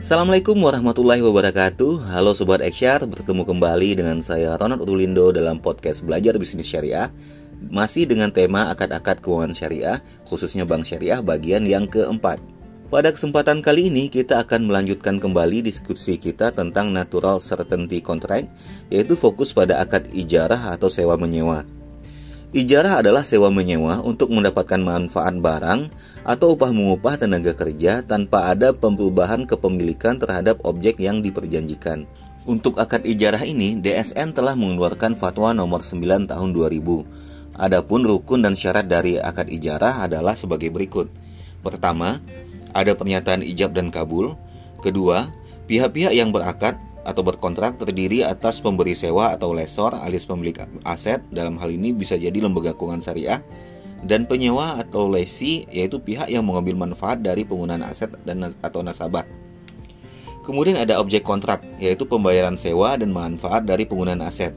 Assalamualaikum warahmatullahi wabarakatuh. Halo Sobat Eksyar, bertemu kembali dengan saya Ronald Utulindo dalam podcast Belajar Bisnis Syariah. Masih dengan tema akad-akad keuangan syariah, khususnya Bank Syariah bagian yang keempat. Pada kesempatan kali ini kita akan melanjutkan kembali diskusi kita tentang Natural Certainty Contract Yaitu fokus pada akad ijarah atau sewa menyewa Ijarah adalah sewa menyewa untuk mendapatkan manfaat barang atau upah mengupah tenaga kerja tanpa ada perubahan kepemilikan terhadap objek yang diperjanjikan. Untuk akad ijarah ini, DSN telah mengeluarkan fatwa nomor 9 tahun 2000. Adapun rukun dan syarat dari akad ijarah adalah sebagai berikut. Pertama, ada pernyataan ijab dan kabul. Kedua, pihak-pihak yang berakad atau berkontrak terdiri atas pemberi sewa atau lesor alias pemilik aset dalam hal ini bisa jadi lembaga keuangan syariah dan penyewa atau lesi yaitu pihak yang mengambil manfaat dari penggunaan aset dan atau nasabah. Kemudian ada objek kontrak yaitu pembayaran sewa dan manfaat dari penggunaan aset.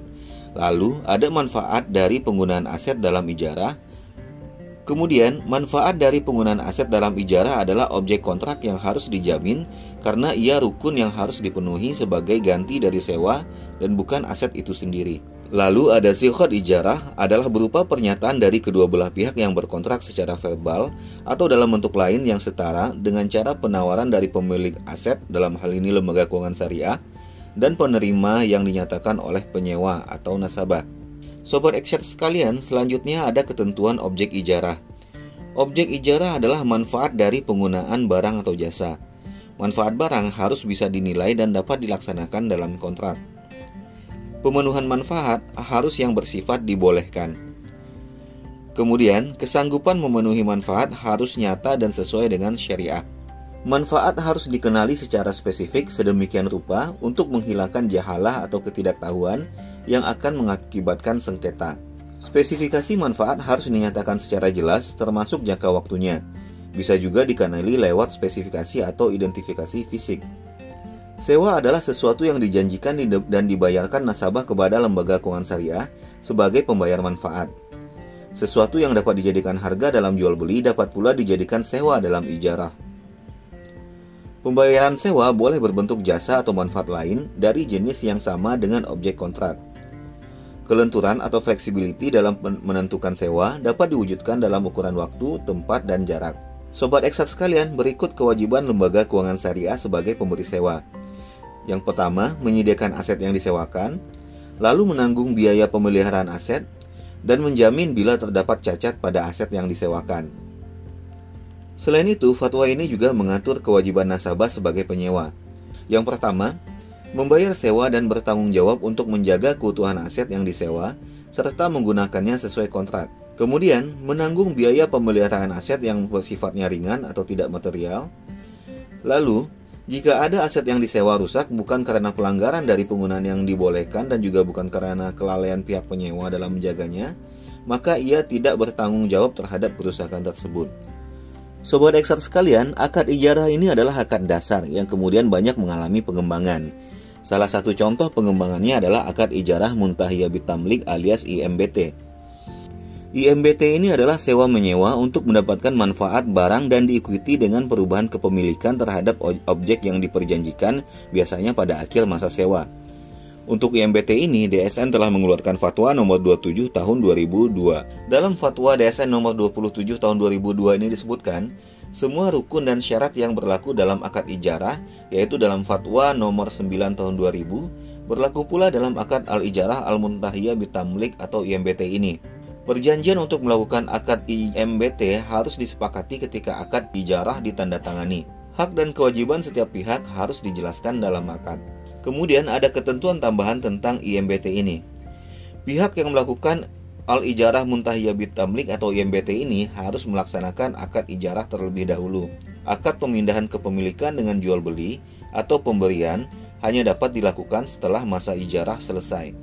Lalu ada manfaat dari penggunaan aset dalam ijarah Kemudian, manfaat dari penggunaan aset dalam ijarah adalah objek kontrak yang harus dijamin karena ia rukun yang harus dipenuhi sebagai ganti dari sewa dan bukan aset itu sendiri. Lalu ada sikhot ijarah adalah berupa pernyataan dari kedua belah pihak yang berkontrak secara verbal atau dalam bentuk lain yang setara dengan cara penawaran dari pemilik aset dalam hal ini lembaga keuangan syariah dan penerima yang dinyatakan oleh penyewa atau nasabah. Sobat Excel sekalian, selanjutnya ada ketentuan objek ijarah. Objek ijarah adalah manfaat dari penggunaan barang atau jasa. Manfaat barang harus bisa dinilai dan dapat dilaksanakan dalam kontrak. Pemenuhan manfaat harus yang bersifat dibolehkan. Kemudian, kesanggupan memenuhi manfaat harus nyata dan sesuai dengan syariah. Manfaat harus dikenali secara spesifik sedemikian rupa untuk menghilangkan jahalah atau ketidaktahuan yang akan mengakibatkan sengketa. Spesifikasi manfaat harus dinyatakan secara jelas termasuk jangka waktunya. Bisa juga dikenali lewat spesifikasi atau identifikasi fisik. Sewa adalah sesuatu yang dijanjikan dan dibayarkan nasabah kepada lembaga keuangan syariah sebagai pembayar manfaat. Sesuatu yang dapat dijadikan harga dalam jual beli dapat pula dijadikan sewa dalam ijarah. Pembayaran sewa boleh berbentuk jasa atau manfaat lain dari jenis yang sama dengan objek kontrak. Kelenturan atau flexibility dalam menentukan sewa dapat diwujudkan dalam ukuran waktu, tempat, dan jarak. Sobat eksat sekalian, berikut kewajiban lembaga keuangan syariah sebagai pemberi sewa. Yang pertama, menyediakan aset yang disewakan, lalu menanggung biaya pemeliharaan aset, dan menjamin bila terdapat cacat pada aset yang disewakan. Selain itu, fatwa ini juga mengatur kewajiban nasabah sebagai penyewa. Yang pertama, membayar sewa dan bertanggung jawab untuk menjaga keutuhan aset yang disewa, serta menggunakannya sesuai kontrak. Kemudian, menanggung biaya pemeliharaan aset yang bersifatnya ringan atau tidak material. Lalu, jika ada aset yang disewa rusak bukan karena pelanggaran dari penggunaan yang dibolehkan dan juga bukan karena kelalaian pihak penyewa dalam menjaganya, maka ia tidak bertanggung jawab terhadap kerusakan tersebut. Sobat Eksar sekalian, akad ijarah ini adalah akad dasar yang kemudian banyak mengalami pengembangan. Salah satu contoh pengembangannya adalah akad ijarah muntahiyah bitamlik alias IMBT. IMBT ini adalah sewa menyewa untuk mendapatkan manfaat barang dan diikuti dengan perubahan kepemilikan terhadap objek yang diperjanjikan biasanya pada akhir masa sewa. Untuk IMBT ini, DSN telah mengeluarkan fatwa nomor 27 tahun 2002. Dalam fatwa DSN nomor 27 tahun 2002 ini disebutkan, semua rukun dan syarat yang berlaku dalam akad ijarah, yaitu dalam fatwa nomor 9 tahun 2000, berlaku pula dalam akad al-ijarah al-muntahiyah bitamlik atau IMBT ini. Perjanjian untuk melakukan akad IMBT harus disepakati ketika akad ijarah ditandatangani. Hak dan kewajiban setiap pihak harus dijelaskan dalam akad. Kemudian ada ketentuan tambahan tentang IMBT ini. Pihak yang melakukan Al-Ijarah Muntahiyah Tamlik atau IMBT ini harus melaksanakan akad ijarah terlebih dahulu. Akad pemindahan kepemilikan dengan jual beli atau pemberian hanya dapat dilakukan setelah masa ijarah selesai.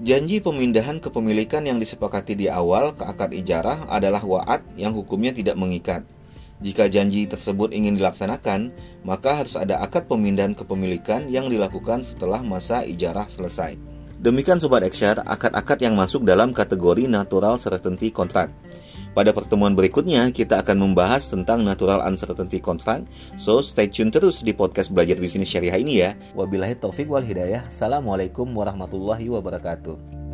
Janji pemindahan kepemilikan yang disepakati di awal ke akad ijarah adalah wa'ad yang hukumnya tidak mengikat. Jika janji tersebut ingin dilaksanakan, maka harus ada akad pemindahan kepemilikan yang dilakukan setelah masa ijarah selesai. Demikian Sobat Eksyar, akad-akad yang masuk dalam kategori natural certainty contract. Pada pertemuan berikutnya, kita akan membahas tentang natural uncertainty contract. So, stay tune terus di podcast Belajar Bisnis Syariah ini ya. Wabillahi taufik wal hidayah. Assalamualaikum warahmatullahi wabarakatuh.